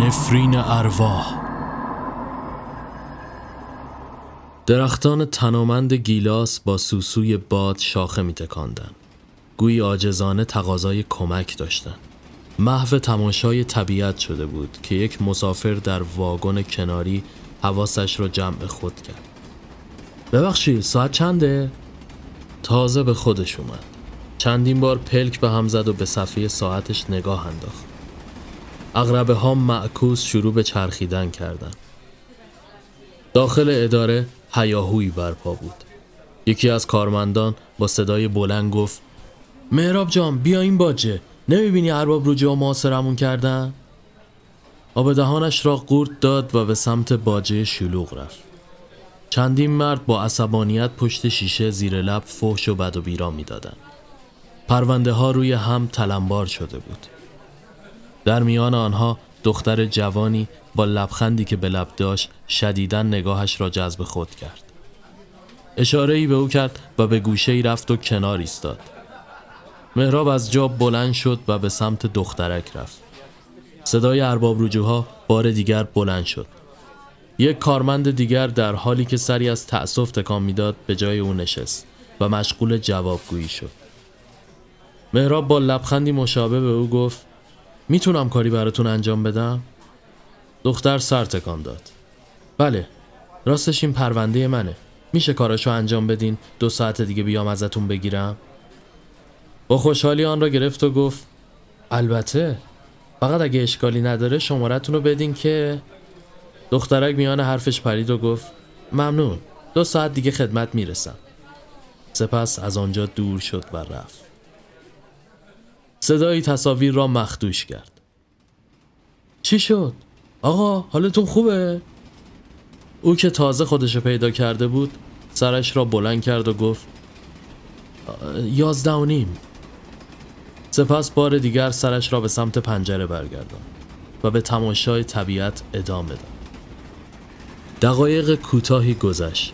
نفرین ارواح. درختان تنامند گیلاس با سوسوی باد شاخه می تکاندن. گویی آجزانه تقاضای کمک داشتن محو تماشای طبیعت شده بود که یک مسافر در واگن کناری حواسش را جمع خود کرد. ببخشید ساعت چنده؟ تازه به خودش اومد. چندین بار پلک به هم زد و به صفحه ساعتش نگاه انداخت. اغربه ها معکوس شروع به چرخیدن کردن داخل اداره هیاهوی برپا بود. یکی از کارمندان با صدای بلند گفت مهراب جان بیا این باجه. نمی‌بینی ارباب رو جا معاصرمون کردن؟ آب دهانش را قورت داد و به سمت باجه شلوغ رفت. چندین مرد با عصبانیت پشت شیشه زیر لب فحش و بد و بیرا می‌دادند. پرونده ها روی هم تلمبار شده بود. در میان آنها دختر جوانی با لبخندی که به لب داشت شدیدن نگاهش را جذب خود کرد. اشاره ای به او کرد و به گوشه ای رفت و کنار ایستاد. مهراب از جا بلند شد و به سمت دخترک رفت. صدای ارباب رجوها بار دیگر بلند شد. یک کارمند دیگر در حالی که سری از تأسف تکان می‌داد به جای او نشست و مشغول جوابگویی شد. مهراب با لبخندی مشابه به او گفت می‌تونم کاری براتون انجام بدم؟ دختر سر تکان داد. بله راستش این پرونده منه. میشه کاراشو انجام بدین؟ دو ساعت دیگه بیام ازتون بگیرم؟ با خوشحالی آن را گرفت و گفت البته فقط اگه اشکالی نداره شمارتون رو بدین که دخترک میان حرفش پرید و گفت ممنون دو ساعت دیگه خدمت می‌رسم. سپس از آنجا دور شد و رفت. صدایی تصاویر را مخدوش کرد چی شد؟ آقا حالتون خوبه؟ او که تازه خودشو پیدا کرده بود سرش را بلند کرد و گفت یازده و نیم سپس بار دیگر سرش را به سمت پنجره برگردان و به تماشای طبیعت ادامه داد دقایق کوتاهی گذشت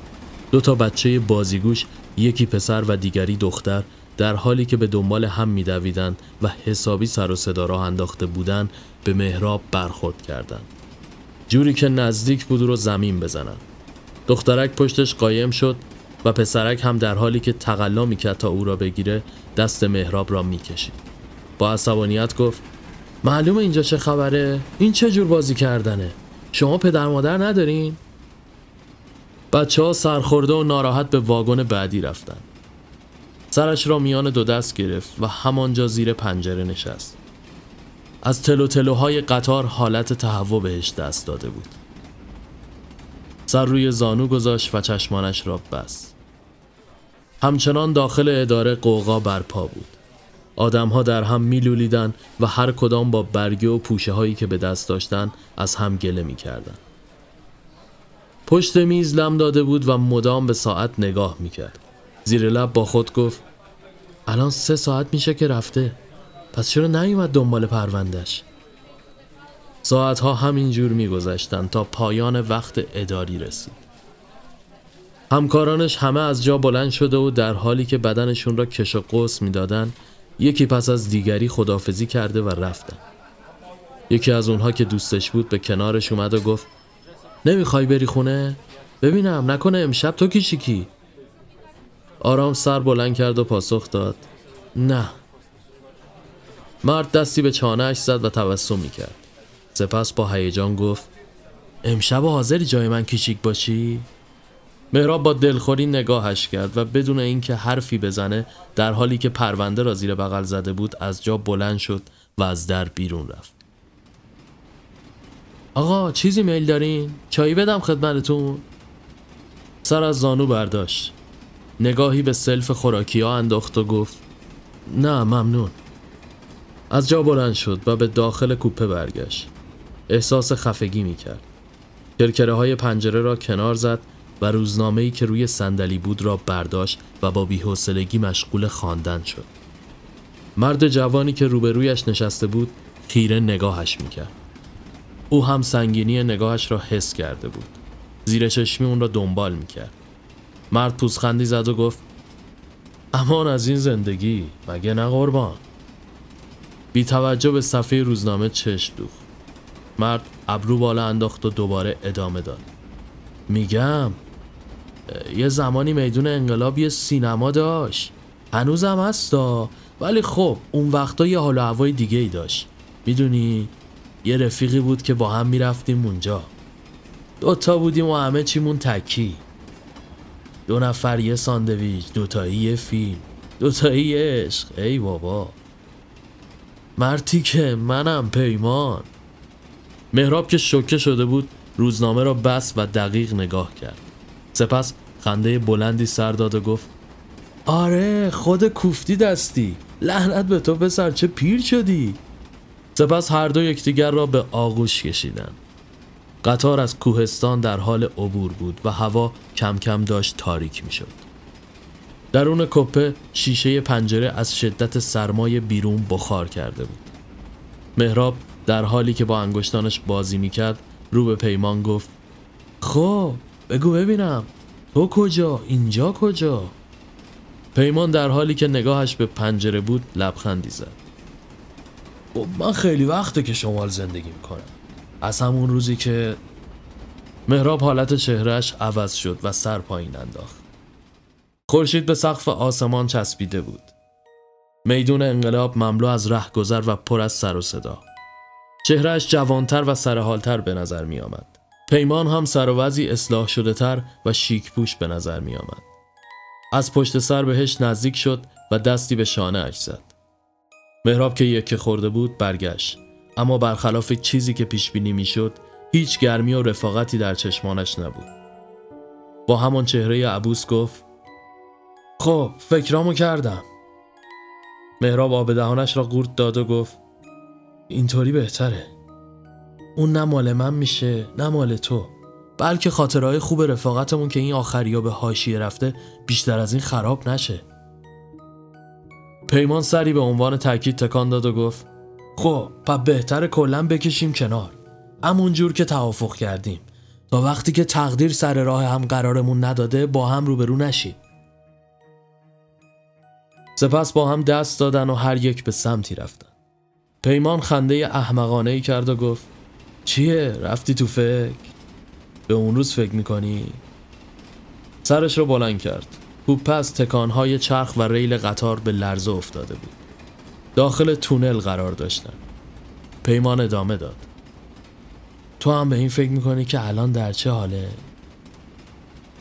دو تا بچه بازیگوش یکی پسر و دیگری دختر در حالی که به دنبال هم میدویدند و حسابی سر و صدا راه انداخته بودند به مهراب برخورد کردند. جوری که نزدیک بود رو زمین بزنند. دخترک پشتش قایم شد و پسرک هم در حالی که تقلا می‌کرد تا او را بگیره دست مهراب را می‌کشید. با عصبانیت گفت معلومه اینجا چه خبره؟ این چه جور بازی کردنه؟ شما پدر مادر ندارین؟ بچه ها سرخورده و ناراحت به واگن بعدی رفتن سرش را میان دو دست گرفت و همانجا زیر پنجره نشست. از تلو تلوهای قطار حالت تهوع بهش دست داده بود. سر روی زانو گذاشت و چشمانش را بست. همچنان داخل اداره قوقا برپا بود. آدمها در هم میلولیدن و هر کدام با برگه و پوشه هایی که به دست داشتن از هم گله می‌کردن. پشت میز لم داده بود و مدام به ساعت نگاه می‌کرد. زیر لب با خود گفت الان سه ساعت میشه که رفته. پس چرا نیومد دنبال پروندش ساعتها همینجور میگذشتند تا پایان وقت اداری رسید. همکارانش همه از جا بلند شده و در حالی که بدنشون را کش و قوس می‌دادند یکی پس از دیگری خدافزی کرده و رفتن. یکی از اونها که دوستش بود به کنارش اومد و گفت نمی‌خوای بری خونه؟ ببینم نکنه امشب تو کی؟ آرام سر بلند کرد و پاسخ داد نه مرد دستی به چانهش زد و تبسم می‌کرد سپس با هیجان گفت امشب حاضری جای من کیچیک باشی؟ مهراب با دلخوری نگاهش کرد و بدون اینکه حرفی بزنه در حالی که پرونده را زیر بغل زده بود از جا بلند شد و از در بیرون رفت آقا چیزی میل دارین؟ چایی بدم خدمتتون؟ سر از زانو برداشت نگاهی به سلف خوراکی ها انداخت و گفت نه ممنون از جا بلند شد و به داخل کوپه برگشت احساس خفگی می کرد کرکره های پنجره را کنار زد و روزنامه‌ای که روی صندلی بود را برداشت و با بی‌حوصلگی مشغول خواندن شد. مرد جوانی که روبرویش نشسته بود خیره نگاهش می‌کرد. او هم سنگینی نگاهش را حس کرده بود. زیر چشمی اون را دنبال می‌کرد. مرد پوزخندی زد و گفت امان از این زندگی مگه نه قربان؟ بی توجه به صفحه روزنامه چشم دوخت. مرد ابرو بالا انداخت و دوباره ادامه داد. میگم یه زمانی میدون انقلاب یه سینما داشت. هنوزم هستا ولی خب اون وقتا یه حال و هوای دیگه ای داشت. می‌دونی؟ یه رفیقی بود که با هم می‌رفتیم اونجا. دوتا بودیم و همه چیمون تکی. دو نفر یه ساندویچ دوتایی یه فیلم دوتایی عشق. ای بابا. مرتی که منم پیمان. مهراب که شوکه شده بود روزنامه را بس و دقیق نگاه کرد. سپس خنده بلندی سر داد و گفت آره خود کوفتی دستی. لعنت به تو پسر چه پیر شدی؟ سپس هر دو یکدیگر را به آغوش کشیدند. قطار از کوهستان در حال عبور بود و هوا کم کم داشت تاریک می شد. درون کپه شیشه پنجره از شدت سرمای بیرون بخار کرده بود. مهراب در حالی که با انگشتانش بازی می کرد رو به پیمان گفت خب بگو ببینم. تو کجا؟ اینجا کجا? پیمان در حالی که نگاهش به پنجره بود لبخندی زد. خب من خیلی وقته که شمال زندگی می‌کنم. از همون روزی که مهراب حالت چهرهش عوض شد و سر پایین انداخت خورشید به سقف آسمان چسبیده بود میدون انقلاب مملو از رهگذر و پر از سر و صدا چهرهش جوانتر و سرحالتر به نظر می آمد. پیمان هم سر و اصلاح شده تر و شیک پوش به نظر می آمد. از پشت سر بهش نزدیک شد و دستی به شانه اش زد. مهراب که یکی خورده بود برگشت اما برخلاف چیزی که پیش بینی می‌شد هیچ گرمی و رفاقتی در چشمانش نبود. با همان چهره عبوس گفت خب فکرامو کردم. مهراب آب دهانش را قورت داد و گفت اینطوری بهتره. اون نه مال من میشه نه مال تو. بلکه خاطرهای خوب رفاقتمون که این آخریا به هاشیه رفته بیشتر از این خراب نشه پیمان سری به عنوان تاکید تکان داد و گفت خب پا بهتر کلا بکشیم کنار. همون جور که توافق کردیم. تا وقتی که تقدیر سر راه هم قرارمون نداده با هم روبرو نشیم. سپس با هم دست دادن و هر یک به سمتی رفتن. پیمان خنده احمقانه ای کرد و گفت چیه؟ رفتی تو فکر؟ به اون روز فکر می‌کنی؟ سرش رو بلند کرد. پوپه از تکانهای چرخ و ریل قطار به لرزه افتاده بود. داخل تونل قرار داشتن. پیمان ادامه داد. تو هم به این فکر می‌کنی که الان در چه حاله؟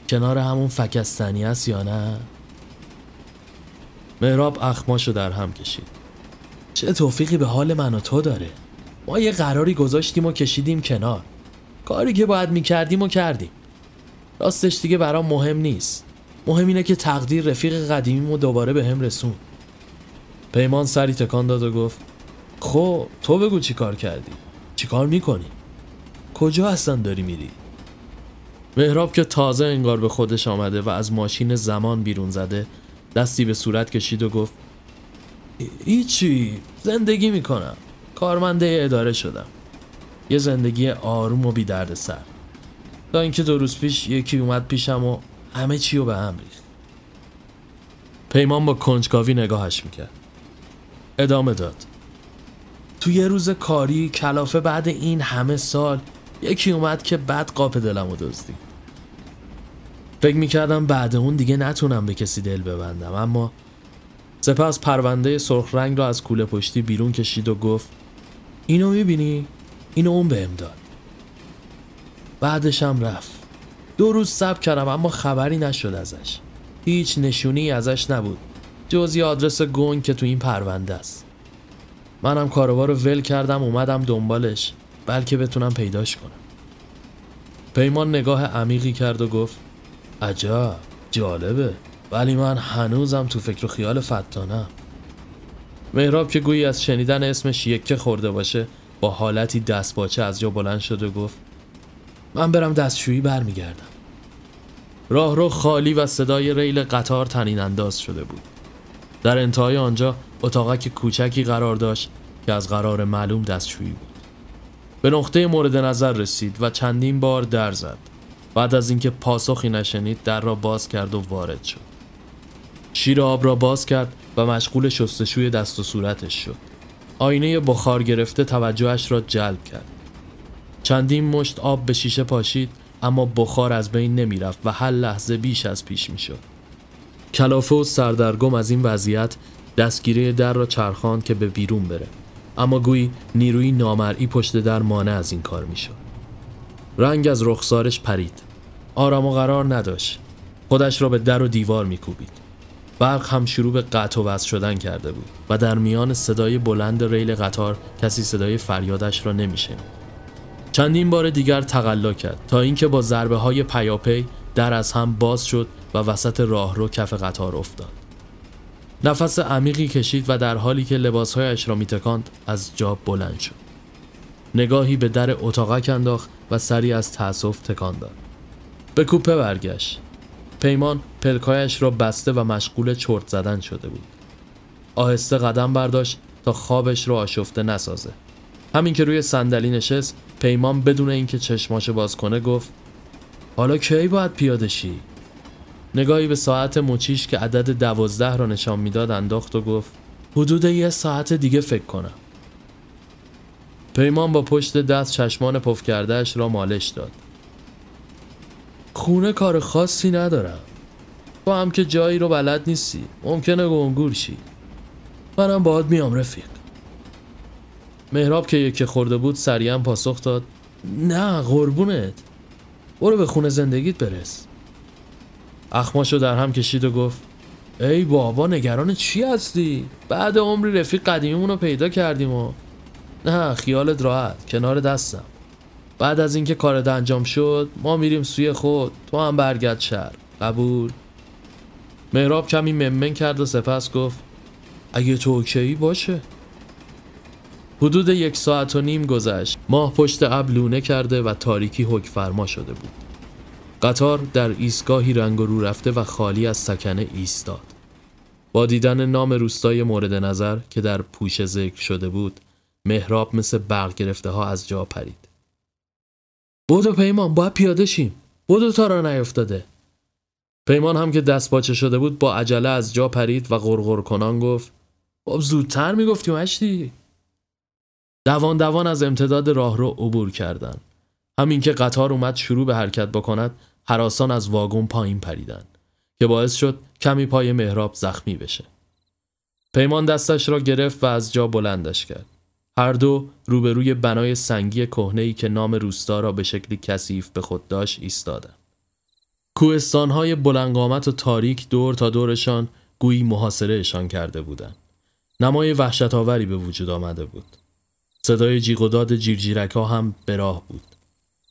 کنار همون فکستنی است یا نه؟ مهراب اخماشو در هم کشید. چه توفیقی به حال من و تو داره؟ ما یه قراری گذاشتیم و کشیدیم کنار. کاری که باید می‌کردیم و کردیم. راستش دیگه برام مهم نیست. مهم اینه که تقدیر رفیق قدیمیمو دوباره به هم رسون. پیمان سری تکان داد و گفت خب تو بگو چی کار کردی؟ چی کار می‌کنی؟ کجا هستن داری میری؟ مهراب که تازه انگار به خودش آمده و از ماشین زمان بیرون زده دستی به صورت کشید و گفت هیچی زندگی می‌کنم. کارمنده اداره شدم. یه زندگی آروم و بی سر. تا اینکه دو روز پیش یکی اومد پیشم و همه چی رو به هم ریخت. پیمان با کنجکاوی نگاهش می‌کرد. ادامه داد. تو یه روز کاری کلافه بعد این همه سال یکی اومد که بد قاپ دلمو دزدی. فکر می‌کردم بعد اون دیگه نتونم به کسی دل ببندم اما سپس پرونده سرخ رنگ را از کوله پشتی بیرون کشید و گفت اینو می‌بینی؟ اینو اون بهم داد. بعدشم رفت. دو روز سب کردم اما خبری نشد ازش. هیچ نشونی ازش نبود. جز یه آدرس گنگ که تو این پرونده است. منم کاروا رو ول کردم اومدم دنبالش بلکه بتونم پیداش کنم. پیمان نگاه عمیقی کرد و گفت عجب جالبه. ولی من هنوزم تو فکر و خیال فتانم. مهراب که گویی از شنیدن اسمش یکه خورده باشه با حالتی دستباچه از جا بلند شد و گفت من برم دستشویی برمیگردم. راهرو خالی و صدای ریل قطار تنین انداز شده بود. در انتهای آنجا اتاقک کوچکی قرار داشت که از قرار معلوم دستشویی بود. به نقطه مورد نظر رسید و چندین بار در زد. بعد از اینکه پاسخی نشنید در را باز کرد و وارد شد. شیر آب را باز کرد و مشغول شستشوی دست و صورتش شد. آینه بخار گرفته توجهش را جلب کرد. چندین مشت آب به شیشه پاشید اما بخار از بین نمی‌رفت و هر لحظه بیش از پیش می‌شد. کلافه و سردرگم از این وضعیت دستگیره در را چرخان که به بیرون بره. اما گویی نیروی نامرئی پشت در مانع از این کار می‌شد. رنگ از رخسارش پرید. آرام و قرار نداشت. خودش را به در و دیوار میکوبید. برق هم شروع به قطع و وصل شدن کرده بود و در میان صدای بلند ریل قطار کسی صدای فریادش را نمیشنید. چندین بار دیگر تقلا کرد تا اینکه با ضربه های پیاپی در از هم باز شد و وسط راهرو کف قطار افتاد. نفس عمیقی کشید و در حالی که لباسهایش را میتکاند از جا بلند شد. نگاهی به در اتاقک انداخت و سری از تأسف تکان داد. به کوپه برگشت. پیمان پلکایش را بسته و مشغول چرت زدن شده بود. آهسته قدم برداشت تا خوابش را آشفته نسازه. همین که روی صندلی نشست پیمان بدون اینکه چشماش باز کنه گفت حالا کی باید پیاده شی؟ نگاهی به ساعت مچیش که عدد دوازده را نشان می‌داد انداخت و گفت حدود یه ساعت دیگه فکر کنم. پیمان با پشت دست چشمان پف کردهش را مالش داد. خونه کار خاصی ندارم. تو هم که جایی رو بلد نیستی. ممکنه گنگور شی. منم باید میام رفیق. مهراب که یکی خورده بود سریعا پاسخ داد. نه قربونت. برو به خونه زندگیت برس. اخماشو در هم کشید و گفت ای بابا نگران چی هستی؟ بعد عمری رفیق قدیمیمون رو پیدا کردیم و نه خیالت راحت کنار دستم. بعد از اینکه کارت انجام شد ما میریم سوی خود تو هم برگرد شهر. قبول. مهراب کمی ممن کرد و سپس گفت اگه تو اوکی باشه. حدود یک ساعت و نیم گذشت. ماه پشت ابر لونه کرده و تاریکی حک فرما شده بود. قطار در ایستگاهی رنگ رو رفته و خالی از سکنه ایستاد. با دیدن نام روستای مورد نظر که در پوش ذکر شده بود مهراب مثل برق گرفته ها از جا پرید. بودو پیمان باید پیاده شیم. بودو تا را نیفتاده. پیمان هم که دست باچه شده بود با عجله از جا پرید و غرغر کنان گفت باب زودتر می‌گفتی مشتی. دوان دوان از امتداد راه رو عبور کردن همین که قطار اومد شروع به حرکت بکند حراسان از واگن پایین پریدن که باعث شد کمی پای مهراب زخمی بشه پیمان دستش را گرفت و از جا بلندش کرد هر دو روبروی بنای سنگی ای که نام روستا را به شکلی کثیف به خود داشت ایستادند. کوهستانهای بلنگامت و تاریک دور تا دورشان گویی محاصرهشان کرده بودند. نمای وحشت آوری به وجود آمده بود. صدای جیغ و داد جیرجیرک ها هم به راه بود.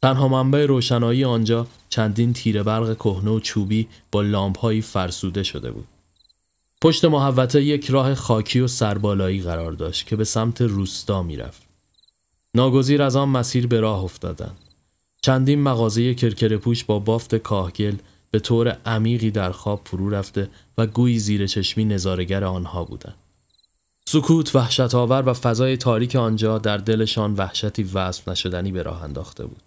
تنها منبع روشنایی آنجا چندین تیر برق کهنه و چوبی با لامپهایی فرسوده شده بود. پشت محوطه یک راه خاکی و سربالایی قرار داشت که به سمت روستا می‌رفت. ناگزیر از آن مسیر به راه افتادند. چندین مغازه کرکر با بافت کاهگل به طور عمیقی در خواب فرو رفته و گویی زیر چشمی نظارگر آنها بودند. سکوت وحشت آور و فضای تاریک آنجا در دلشان وحشتی وصف نشدنی به راه انداخته بود.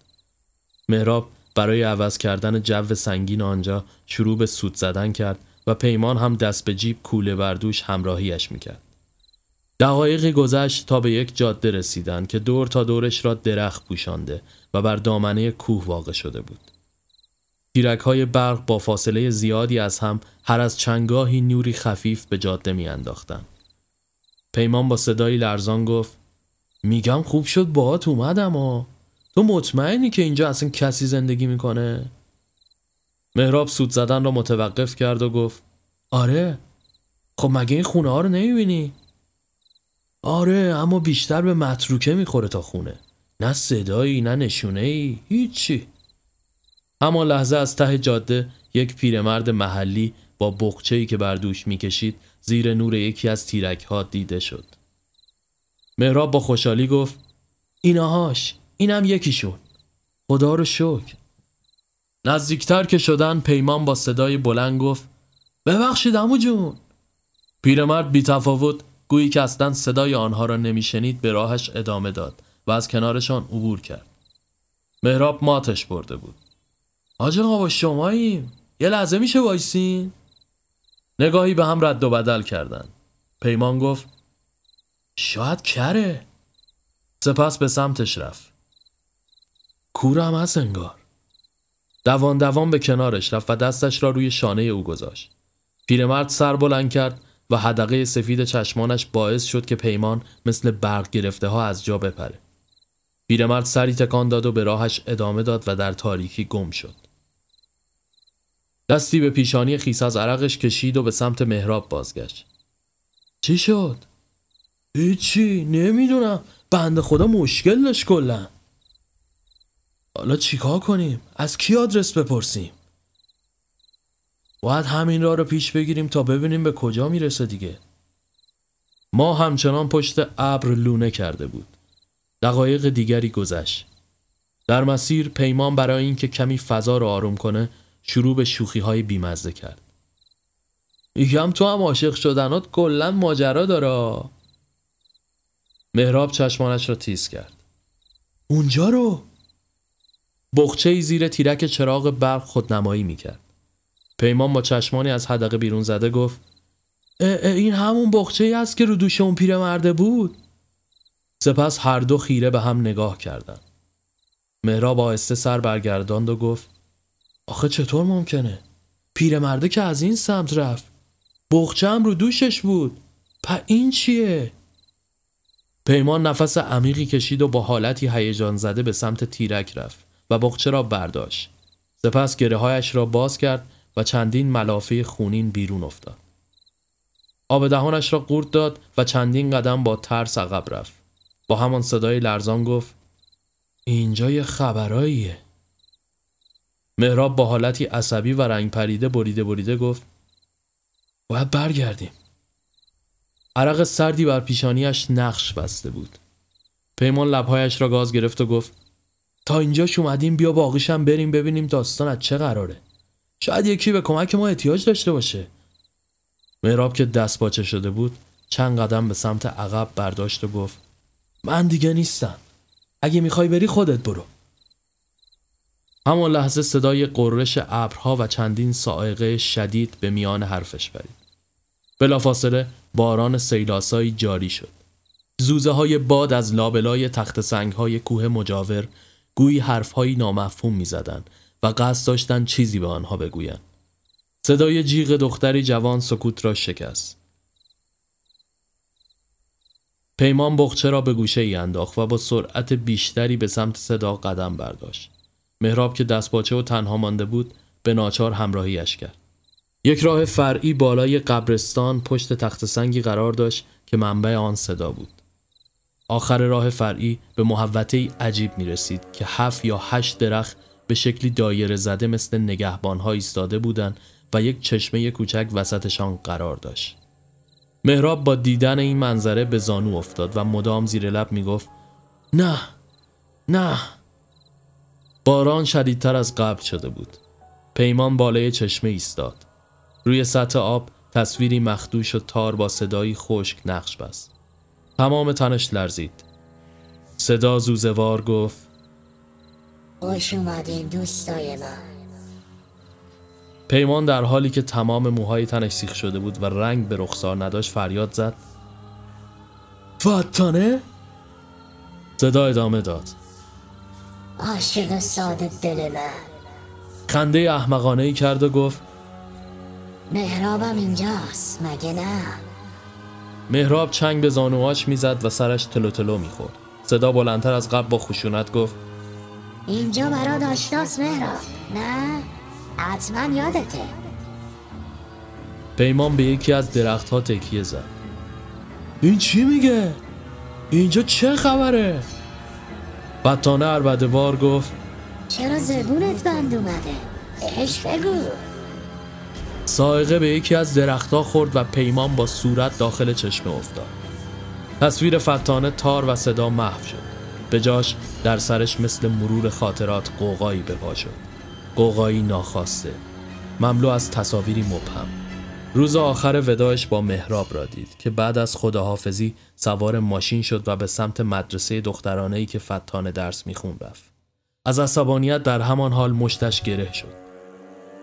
مهراب برای عوض کردن جو سنگین آنجا شروع به سود زدن کرد و پیمان هم دست به جیب کوله بردوش همراهیش می‌کرد. دقایقی گذشت تا به یک جاده رسیدند که دور تا دورش را درخت پوشانده و بر دامنه کوه واقع شده بود. تیرک های برق با فاصله زیادی از هم هر از چنگاهی نوری خفیف به جاده میانداختند. پیمان با صدایی لرزان گفت میگم خوب شد باهات اومدم و تو مطمئنی که اینجا اصلا کسی زندگی می‌کنه؟ مهراب سود زدن را متوقف کرد و گفت آره خب مگه این خونه ها رو نمی‌بینی؟ آره اما بیشتر به متروکه می‌خوره تا خونه نه صدایی نه نشونه ای هیچی اما لحظه از ته جاده یک پیرمرد محلی با بخچه که بر دوش می‌کشید زیر نور یکی از تیرک ها دیده شد. مهراب با خوشحالی گفت ایناهاش اینم یکیشون. خدا رو شکر. نزدیکتر که شدن پیمان با صدای بلند گفت ببخشید امو جون. پیرمرد بی تفاوت گویی که اصلا صدای آنها را نمیشنید به راهش ادامه داد و از کنارشان عبور کرد. مهراب ماتش برده بود. آج با شماییم. یه لحظه میشه وایسین؟ نگاهی به هم رد و بدل کردند پیمان گفت شاید کره. سپس به سمتش رفت. کورم هست انگار. دوان دوان به کنارش رفت و دستش را روی شانه او گذاشت. پیرمرد سر بلند کرد و حدقه سفید چشمانش باعث شد که پیمان مثل برق گرفته ها از جا بپره. پیرمرد سری تکان داد و به راهش ادامه داد و در تاریکی گم شد. دستی به پیشانی خیس از عرقش کشید و به سمت مهراب بازگشت چی شد؟ هیچی نمی‌دونم بند خدا مشکل داشت کلا حالا چیکار کنیم؟ از کی آدرس بپرسیم؟ باید همین راه رو پیش بگیریم تا ببینیم به کجا می‌رسه دیگه ما همچنان پشت ابر لونه کرده بود دقایق دیگری گذشت در مسیر پیمان برای اینکه کمی فضا رو آروم کنه شروع به شوخی های بیمزه کرد. میگم تو هم عاشق شدنات کلا ماجرا داره. مهراب چشمانش را تیز کرد. اونجا رو؟ بخچه زیر تیرک چراغ برق خودنمایی می‌کرد. پیمان با چشمانی از حدقه بیرون زده گفت این همون بخچه ای است که رو دوش اون پیرمرده بود؟ سپس هر دو خیره به هم نگاه کردند. مهراب آهسته سر برگرداند و گفت آخه چطور ممکنه پیرمرده که از این سمت رفت هم رو دوشش بود په این چیه پیمان نفس عمیقی کشید و با حالتی هیجان زده به سمت تیرک رفت و بخچه را برداشت سپس گره هایش را باز کرد و چندین ملافه خونین بیرون افتاد. آب دهانش را قورت داد و چندین قدم با ترس عقب رفت. با همان صدای لرزان گفت اینجا یه خبراییه. مهراب با حالتی عصبی و رنگ پریده بریده بریده گفت باید برگردیم. عرق سردی بر پیشانیش نقش بسته بود. پیمان لبهایش را گاز گرفت و گفت تا اینجاش اومدیم بیا باقیشم بریم ببینیم داستان از چه قراره. شاید یکی به کمک ما احتیاج داشته باشه مهراب که دست باچه شده بود چند قدم به سمت عقب برداشت و گفت من دیگه نیستم اگه می‌خوای بری خودت برو همان لحظه صدای قررش ابرها و چندین سائقه شدید به میان حرفش برید بلافاصله باران سیلاسایی جاری شد زوزه های باد از لابلای تخت سنگ های کوه مجاور گویی حرفهایی نامفهوم می‌زدند و قصد داشتن چیزی به آنها بگویند. صدای جیغ دختری جوان سکوت را شکست. پیمان بخچه را به گوشه ای انداخت و با سرعت بیشتری به سمت صدا قدم برداشت. مهراب که دستپاچه و تنها مانده بود به ناچار همراهیش کرد. یک راه فرعی بالای قبرستان پشت تخت سنگی قرار داشت که منبع آن صدا بود. آخر راه فرعی به محوطه عجیب می رسید که هفت یا هشت درخت به شکلی دایره زده مثل نگهبان ها ایستاده بودند و یک چشمه کوچک وسطشان قرار داشت. مهراب با دیدن این منظره به زانو افتاد و مدام زیر لب می گفت نه نه باران شدیدتر از قبل شده بود. پیمان بالای چشمه ایستاد. روی سطح آب تصویری مخدوش و تار با صدایی خشک نقش بست. تمام تنش لرزید. صدا زوزوار گفت خوش اومدین دوستای من پیمان در حالی که تمام موهای تنش سیخ شده بود و رنگ به رخسار نداشت فریاد زد فاتانه؟ صدا ادامه داد عاشق ساده دل من. خنده احمقانه ای کرد و گفت مهرابم اینجاست مگه نه؟ مهراب چنگ به زانوهاش می‌زد و سرش تلو تلو می‌خورد. صدا بلندتر از قبل با خشونت گفت اینجا برات آشناس مهراب نه؟ حتما یادته. پیمان به یکی از درختها تکیه زد. این چی میگه؟ اینجا چه خبره؟ بطانه عربدوار گفت چرا زبونت بند اومده؟ بهش بگو. سائقه به یکی از درختها خورد و پیمان با صورت داخل چشمه افتاد. تصویر فتانه تار و صدا محو شد. به جاش در سرش مثل مرور خاطرات قوقایی به پا شد. قوقایی ناخواسته. مملو از تصاویری مبهم. روز آخر وداعش با مهراب را دید که بعد از خداحافظی سوار ماشین شد و به سمت مدرسه دخترانه ای که فتانه درس میخون رفت. از عصبانیت در همان حال مشتش گره شد.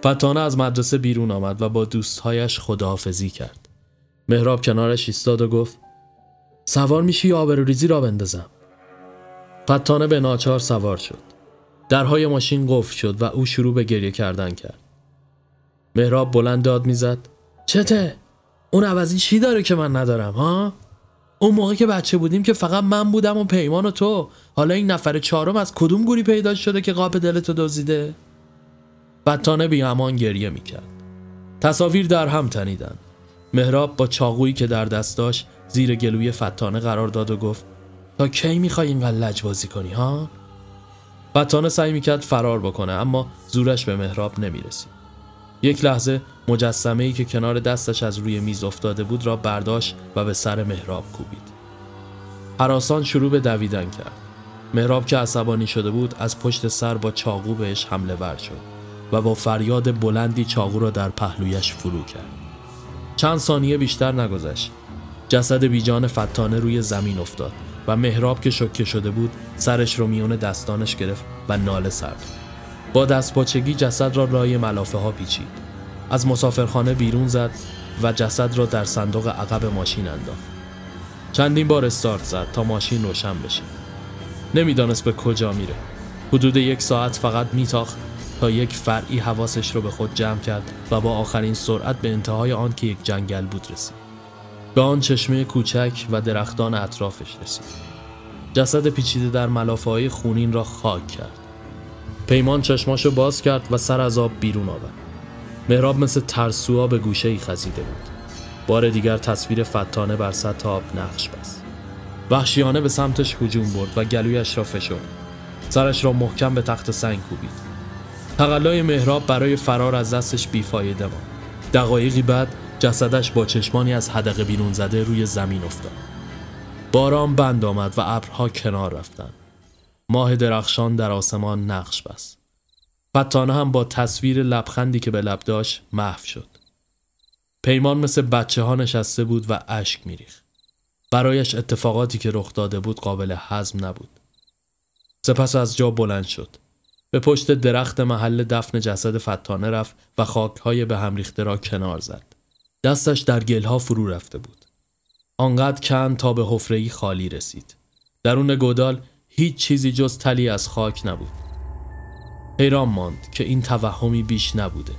فتانه از مدرسه بیرون آمد و با دوستهایش خداحافظی کرد. مهراب کنارش ایستاد و گفت سوار میشی یا آبروریزی را بندازم؟ فتانه به ناچار سوار شد. درهای ماشین قفل شد و او شروع به گریه کردن کرد. مهراب بلند داد می‌زد. چته؟ اون عوضی چی داره که من ندارم ها؟ اون موقع که بچه بودیم که فقط من بودم و پیمان و تو. حالا این نفر چهارم از کدوم گوری پیدا شده که قاب دلتو دزدیده؟ بطانه بی امان گریه می‌کرد. تصاویر در هم تنیدن. مهراب با چاقویی که در دست داشت زیر گلوی فتانه قرار داد و گفت تا کی می‌خوای اینقدر لجبازی کنی ها؟ فتانه سعی می‌کرد فرار بکنه اما زورش به مهراب نمی‌رسید. یک لحظه مجسمه ای که کنار دستش از روی میز افتاده بود را برداشت و به سر مهراب کوبید. حراسان شروع به دویدن کرد. مهراب که عصبانی شده بود از پشت سر با چاقو بهش حمله ور شد و با فریاد بلندی چاقو را در پهلویش فرو کرد. چند ثانیه بیشتر نگذشت. جسد بیجان فتانه روی زمین افتاد و مهراب که شکه شده بود سرش رو میون دستانش گرفت و ناله سرد. با دستپاچگی جسد را رای ملافه ها پیچید از مسافرخانه بیرون زد و جسد را در صندوق عقب ماشین انداخت. چندین بار استارت زد تا ماشین روشن بشه. نمی‌دانست به کجا میره. حدود یک ساعت فقط میتاخت تا یک فرعی حواسش رو به خود جمع کرد و با آخرین سرعت به انتهای آن که یک جنگل بود رسید. به آن چشمه کوچک و درختان اطرافش رسید. جسد پیچیده در ملافه های خونین را خاک کرد. پیمان چشماشو باز کرد و سر از آب بیرون آورد. مهراب مثل ترسوها به گوشه ای خزیده بود. بار دیگر تصویر فتانه بر سطح آب نقش بست. وحشیانه به سمتش هجوم برد و گلویش را فشرد. سرش را محکم به تخت سنگ کوبید. تقلای مهراب برای فرار از دستش بیفایده ماند. دقایقی بعد جسدش با چشمانی از حدقه بیرون زده روی زمین افتاد. باران بند آمد و ابرها کنار رفتند. ماه درخشان در آسمان نقش بست. فتانه هم با تصویر لبخندی که به لب داشت محو شد. پیمان مثل بچه ها نشسته بود و اشک میریخت. برایش اتفاقاتی که رخ داده بود قابل حزم نبود. سپس از جا بلند شد. به پشت درخت محل دفن جسد فتانه رفت و خاکهای به هم ریخته را کنار زد. دستش در گلها فرو رفته بود. آنقدر کند تا به حفره‌ای خالی رسید. درون گودال هیچ چیزی جز تلی از خاک نبود حیران ماند که این توهمی بیش نبوده.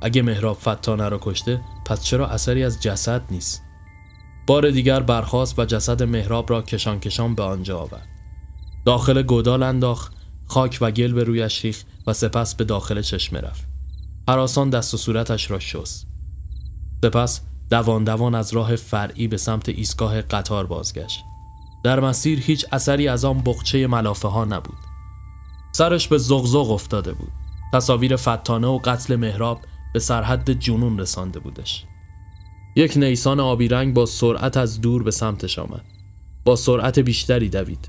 اگه مهراب فتانه را کشته پس چرا اثری از جسد نیست؟ بار دیگر برخاست و جسد مهراب را کشان کشان به آنجا آورد. داخل گودال انداخت خاک و گل به رویش ریخت و سپس به داخل چشمه رفت. حراسان دست و صورتش را شست. سپس دوان دوان از راه فرعی به سمت ایستگاه قطار بازگشت. در مسیر هیچ اثری از آن بخچه ملافه ها نبود. سرش به زغزغ افتاده بود. تصاویر فتانه و قتل مهراب به سرحد جنون رسانده بودش. یک نیسان آبی رنگ با سرعت از دور به سمتش آمد. با سرعت بیشتری دوید.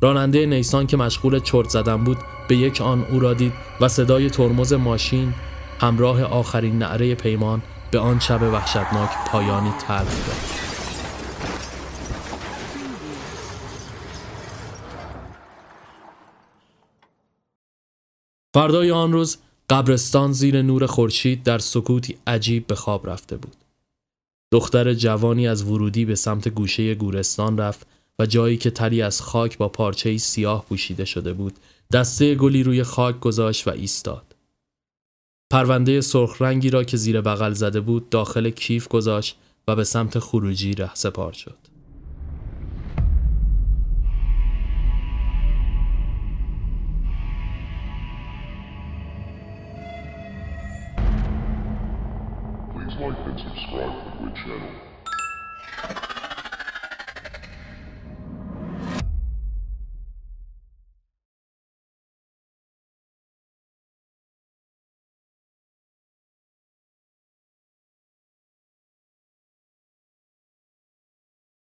راننده نیسان که مشغول چرت زدن بود به یک آن او را دید و صدای ترمز ماشین همراه آخرین نعره پیمان به آن شب وحشتناک پایانی تلخ داد فردای آن روز قبرستان زیر نور خورشید در سکوتی عجیب به خواب رفته بود. دختر جوانی از ورودی به سمت گوشه گورستان رفت و جایی که تری از خاک با پارچه سیاه پوشیده شده بود دسته گلی روی خاک گذاشت و ایستاد. پرونده سرخ رنگی را که زیر بغل زده بود داخل کیف گذاشت و به سمت خروجی ره سپار شد.